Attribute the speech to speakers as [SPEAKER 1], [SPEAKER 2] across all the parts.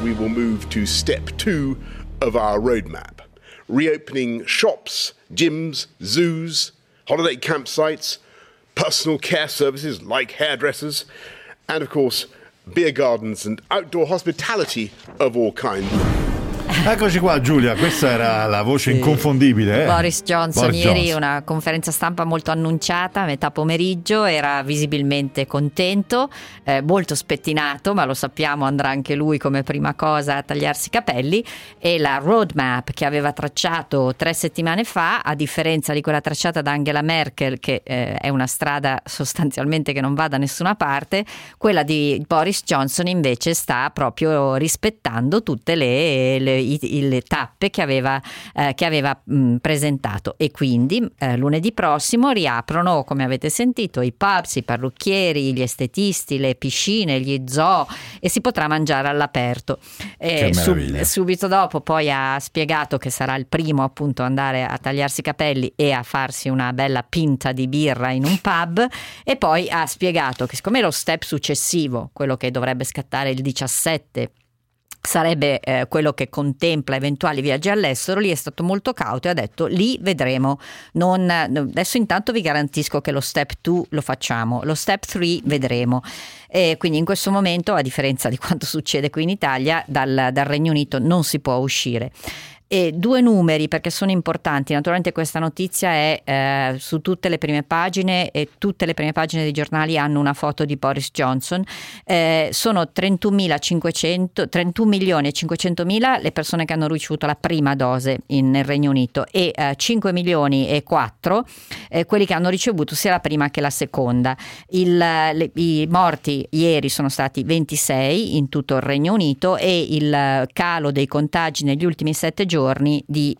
[SPEAKER 1] We will move to step two of our roadmap reopening shops, gyms, zoos, holiday campsites, personal care services like hairdressers, and of course, beer gardens and outdoor hospitality of all kinds.
[SPEAKER 2] Eccoci qua Giulia, questa era la voce sì. inconfondibile.
[SPEAKER 3] Eh? Boris Johnson Boris ieri Johnson. una conferenza stampa molto annunciata a metà pomeriggio, era visibilmente contento, eh, molto spettinato, ma lo sappiamo andrà anche lui come prima cosa a tagliarsi i capelli e la roadmap che aveva tracciato tre settimane fa, a differenza di quella tracciata da Angela Merkel che eh, è una strada sostanzialmente che non va da nessuna parte, quella di Boris Johnson invece sta proprio rispettando tutte le, le i, le tappe che aveva, eh, che aveva mh, presentato. E quindi eh, lunedì prossimo riaprono, come avete sentito, i pubs, i parrucchieri, gli estetisti, le piscine, gli zoo e si potrà mangiare all'aperto.
[SPEAKER 2] E sub,
[SPEAKER 3] subito dopo poi ha spiegato che sarà il primo appunto ad andare a tagliarsi i capelli e a farsi una bella pinta di birra in un pub. E poi ha spiegato che siccome lo step successivo, quello che dovrebbe scattare il 17 sarebbe eh, quello che contempla eventuali viaggi all'estero, lì è stato molto cauto e ha detto lì vedremo, non, adesso intanto vi garantisco che lo step 2 lo facciamo, lo step 3 vedremo. E quindi in questo momento, a differenza di quanto succede qui in Italia, dal, dal Regno Unito non si può uscire. E due numeri perché sono importanti. Naturalmente questa notizia è eh, su tutte le prime pagine e tutte le prime pagine dei giornali hanno una foto di Boris Johnson. Eh, sono 31, 31 milioni e 500 mila le persone che hanno ricevuto la prima dose in, nel Regno Unito e eh, 5 milioni e 4 eh, quelli che hanno ricevuto sia la prima che la seconda. Il, le, I morti ieri sono stati 26 in tutto il Regno Unito e il calo dei contagi negli ultimi sette giorni di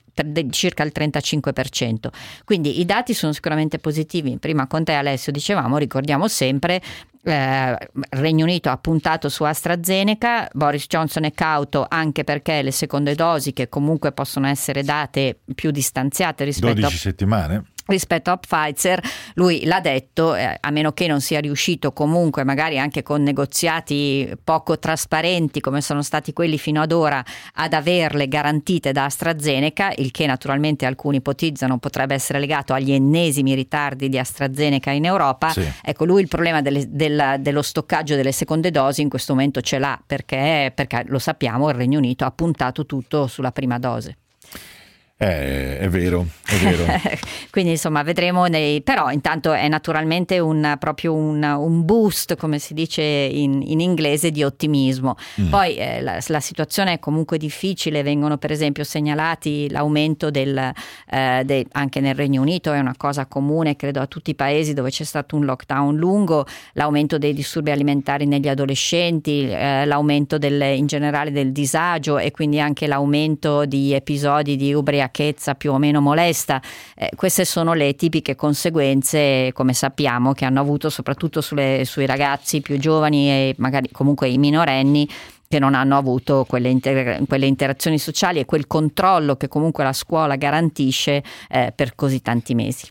[SPEAKER 3] circa il 35%. Quindi i dati sono sicuramente positivi. Prima con te Alessio dicevamo, ricordiamo sempre eh, Regno Unito ha puntato su AstraZeneca, Boris Johnson è cauto anche perché le seconde dosi che comunque possono essere date più distanziate rispetto
[SPEAKER 2] 12 a... settimane
[SPEAKER 3] rispetto a Pfizer, lui l'ha detto, eh, a meno che non sia riuscito comunque, magari anche con negoziati poco trasparenti come sono stati quelli fino ad ora, ad averle garantite da AstraZeneca, il che naturalmente alcuni ipotizzano potrebbe essere legato agli ennesimi ritardi di AstraZeneca in Europa. Sì. Ecco, lui il problema delle, del, dello stoccaggio delle seconde dosi in questo momento ce l'ha perché, perché lo sappiamo, il Regno Unito ha puntato tutto sulla prima dose.
[SPEAKER 2] Eh, è vero, è vero.
[SPEAKER 3] Quindi insomma vedremo, nei... però intanto è naturalmente un, proprio un, un boost, come si dice in, in inglese, di ottimismo. Mm. Poi eh, la, la, situazione è comunque difficile, vengono per esempio segnalati l'aumento del, eh, de... anche nel Regno Unito, è una cosa comune credo a tutti i paesi dove c'è stato un lockdown lungo, l'aumento dei disturbi alimentari negli adolescenti, eh, l'aumento del, in generale del disagio e quindi anche l'aumento di episodi di ubriachezza ubriachezza più o meno molesta. Eh, queste sono le tipiche conseguenze, come sappiamo, che hanno avuto soprattutto sulle, sui ragazzi più giovani e magari comunque i minorenni che non hanno avuto quelle, inter- quelle, interazioni sociali e quel controllo che comunque la scuola garantisce eh, per così tanti mesi.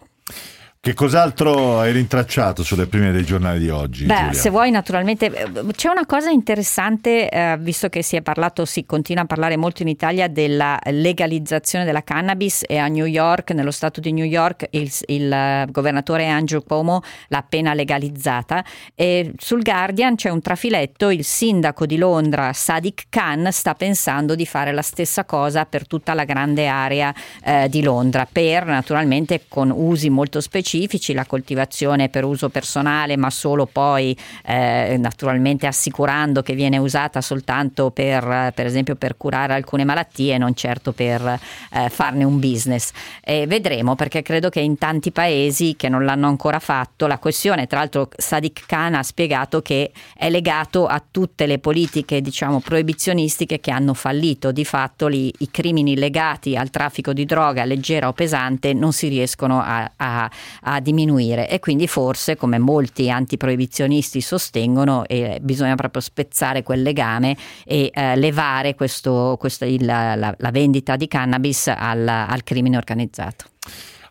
[SPEAKER 2] Che cos'altro hai rintracciato sulle prime dei giornali di oggi?
[SPEAKER 3] Beh,
[SPEAKER 2] Giulia?
[SPEAKER 3] se vuoi, naturalmente, eh, c'è una cosa interessante, eh, visto che si è parlato, si continua a parlare molto in Italia della legalizzazione della cannabis e a New York, nello stato di New York, il, il uh, governatore Andrew Cuomo l'ha appena legalizzata. E sul Guardian c'è un trafiletto, il sindaco di Londra, Sadiq Khan, sta pensando di fare la stessa cosa per tutta la grande area eh, di Londra, per naturalmente con usi molto specifici specifici, la coltivazione per uso personale, ma solo poi eh, naturalmente assicurando che viene usata soltanto per, per esempio per curare alcune malattie, non certo per eh, farne un business. E vedremo perché credo che in tanti paesi che non l'hanno ancora fatto la questione, tra l'altro Sadiq Khan ha spiegato che è legato a tutte le politiche diciamo proibizionistiche che hanno fallito, di fatto li, i crimini legati al traffico di droga leggera o pesante non si riescono a, a, a diminuire e quindi forse come molti antiproibizionisti sostengono eh, bisogna proprio spezzare quel legame e eh, levare questo, questo, il, la, la, vendita di cannabis al, al crimine organizzato.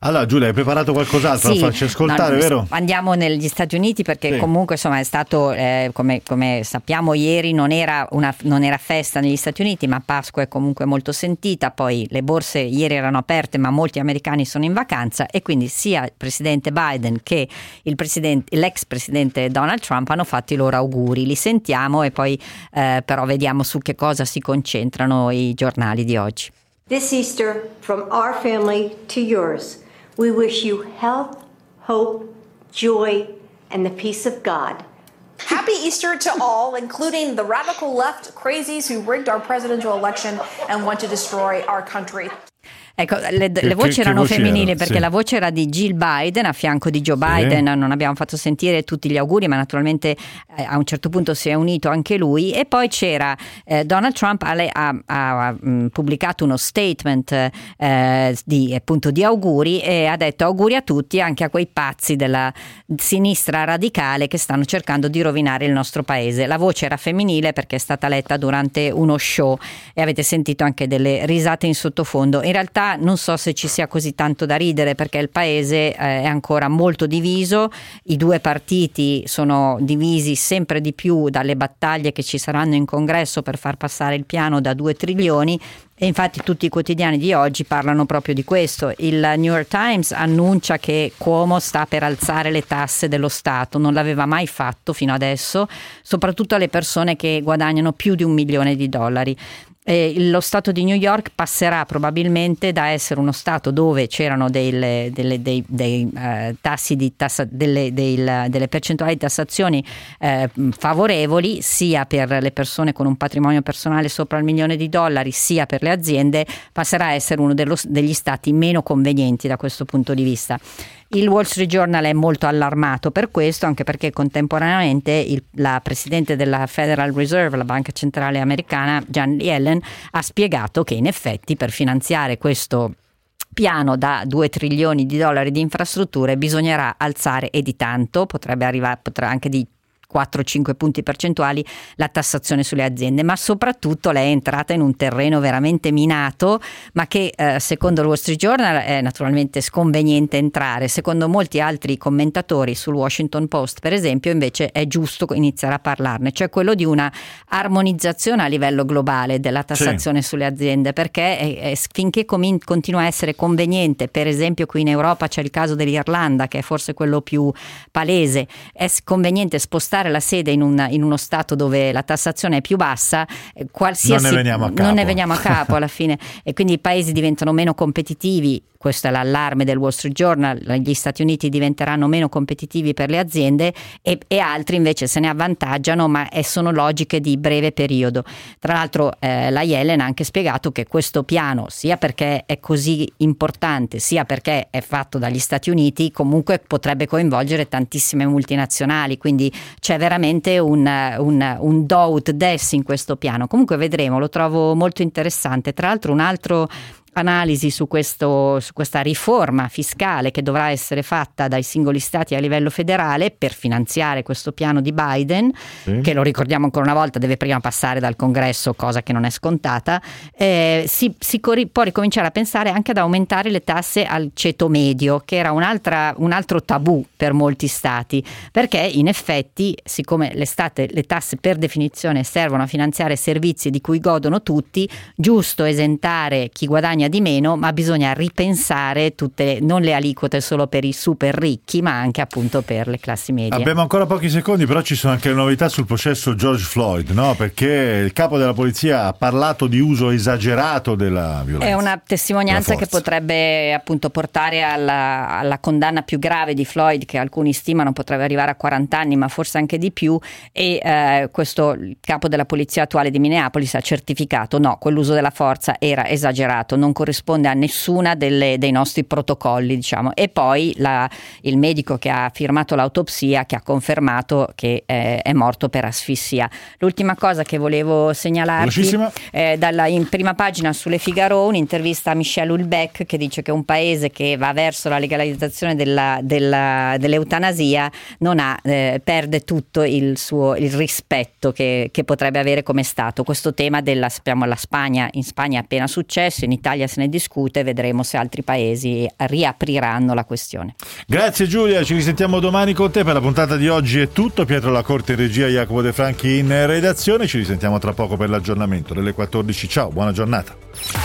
[SPEAKER 2] Allora Giulia, hai preparato qualcos'altro
[SPEAKER 3] Sì,
[SPEAKER 2] da farci ascoltare,
[SPEAKER 3] no,
[SPEAKER 2] vero?
[SPEAKER 3] Andiamo negli Stati Uniti perché
[SPEAKER 2] Sì.
[SPEAKER 3] comunque insomma è stato, eh, come, come sappiamo ieri, non era, una, non era festa negli Stati Uniti, ma Pasqua è comunque molto sentita, poi le borse ieri erano aperte ma molti americani sono in vacanza e quindi sia il presidente Biden che il presidente- l'ex presidente Donald Trump hanno fatto i loro auguri. Li sentiamo e poi eh, però vediamo su che cosa si concentrano i giornali di oggi.
[SPEAKER 4] This Easter, from our family to yours, we wish you health, hope, joy, and the peace of God.
[SPEAKER 5] Happy Easter to all, including the radical left crazies who rigged our presidential election and want to destroy our country.
[SPEAKER 3] Ecco, le,
[SPEAKER 2] Che-
[SPEAKER 3] le voci erano
[SPEAKER 2] voci
[SPEAKER 3] femminili
[SPEAKER 2] erano?
[SPEAKER 3] perché
[SPEAKER 2] Sì.
[SPEAKER 3] la voce era di Jill Biden a fianco di Joe Biden, non abbiamo fatto sentire tutti gli auguri ma naturalmente eh, a un certo punto si è unito anche lui e poi c'era eh, Donald Trump ha, ha- ha, mh, pubblicato uno statement eh, di, appunto, di auguri e ha detto auguri a tutti anche a quei pazzi della sinistra radicale che stanno cercando di rovinare il nostro paese. La voce era femminile perché è stata letta durante uno show e avete sentito anche delle risate in sottofondo. In realtà non so se ci sia così tanto da ridere perché il paese eh, è ancora molto diviso, i due partiti sono divisi sempre di più dalle battaglie che ci saranno in congresso per far passare il piano da 2 trilioni e infatti tutti i quotidiani di oggi parlano proprio di questo. Il New York Times annuncia che Cuomo sta per alzare le tasse dello Stato, non l'aveva mai fatto fino adesso, soprattutto alle persone che guadagnano più di un milione di dollari. Eh, lo Stato di New York passerà probabilmente da essere uno Stato dove c'erano delle, delle- dei, dei, eh, tassi di tassa, delle, del- delle percentuali di tassazioni eh, favorevoli sia per le persone con un patrimonio personale sopra il milione di dollari sia per le aziende, passerà a essere uno dello- degli Stati meno convenienti da questo punto di vista. Il Wall Street Journal è molto allarmato per questo, anche perché contemporaneamente il- la presidente della Federal Reserve, la banca centrale americana, Janet Yellen, ha spiegato che in effetti per finanziare questo piano da 2 trilioni di dollari di infrastrutture bisognerà alzare e di tanto, potrebbe arrivare potrà anche di 4-5 punti percentuali la tassazione sulle aziende, ma soprattutto lei è entrata in un terreno veramente minato, ma che eh, secondo il Wall Street Journal è naturalmente sconveniente entrare, secondo molti altri commentatori sul Washington Post per esempio invece è giusto iniziare a parlarne, cioè quello di una armonizzazione a livello globale della tassazione sulle aziende, perché è- è- finché comin- continua a essere conveniente, per esempio qui in Europa c'è il caso dell'Irlanda che è forse quello più palese, è conveniente spostare la sede in, un- in uno stato dove la tassazione è più bassa, eh, qualsiasi
[SPEAKER 2] Non ne veniamo a
[SPEAKER 3] non ne
[SPEAKER 2] capo.
[SPEAKER 3] veniamo a capo alla fine e quindi i paesi diventano meno competitivi. Questo è l'allarme del Wall Street Journal, gli Stati Uniti diventeranno meno competitivi per le aziende e, e altri invece se ne avvantaggiano, ma è- sono logiche di breve periodo. Tra l'altro eh, la Yellen ha anche spiegato che questo piano, sia perché è così importante, sia perché è fatto dagli Stati Uniti, comunque potrebbe coinvolgere tantissime multinazionali, quindi c'è veramente un, un, un do ut des in questo piano. Comunque vedremo, lo trovo molto interessante. Tra l'altro un altro analisi su, questo, su questa riforma fiscale che dovrà essere fatta dai singoli stati a livello federale per finanziare questo piano di Biden,
[SPEAKER 2] Sì.
[SPEAKER 3] che lo ricordiamo ancora una volta deve prima passare dal congresso, cosa che non è scontata, eh, si, si corri- può ricominciare a pensare anche ad aumentare le tasse al ceto medio, che era un'altra- un altro tabù per molti stati, perché in effetti, siccome le, state- le tasse per definizione servono a finanziare servizi di cui godono tutti, giusto esentare chi guadagna di meno, ma bisogna ripensare tutte, non le aliquote solo per i super ricchi, ma anche appunto per le classi medie.
[SPEAKER 2] Abbiamo ancora pochi secondi, però ci sono anche le novità sul processo George Floyd, no? Perché il capo della polizia ha parlato di uso esagerato della violenza.
[SPEAKER 3] È una testimonianza che potrebbe appunto portare alla, alla condanna più grave di Floyd, che alcuni stimano potrebbe arrivare a 40 anni, ma forse anche di più. E eh, questo il capo della polizia attuale di Minneapolis ha certificato: no, quell'uso della forza era esagerato, non corrisponde a nessuna delle- dei nostri protocolli, diciamo. E poi la- il medico che ha firmato l'autopsia che ha confermato che eh, è morto per asfissia. L'ultima cosa che volevo
[SPEAKER 2] Velocissima.
[SPEAKER 3] eh, dalla- in prima pagina sulle Figaro un'intervista a Michel Hulbeck che dice che un paese che va verso la legalizzazione della- della- dell'eutanasia non ha, eh, perde tutto il suo il rispetto che, che potrebbe avere come Stato. Questo tema della sappiamo la Spagna, in Spagna è appena successo, in Italia l'Italia se ne discute, vedremo se altri paesi riapriranno la questione.
[SPEAKER 2] Grazie Giulia, ci risentiamo domani con te per la puntata di oggi è tutto. Pietro La Corte in regia, Jacopo De Franchi in redazione, ci risentiamo tra poco per l'aggiornamento delle 14. Ciao, buona giornata.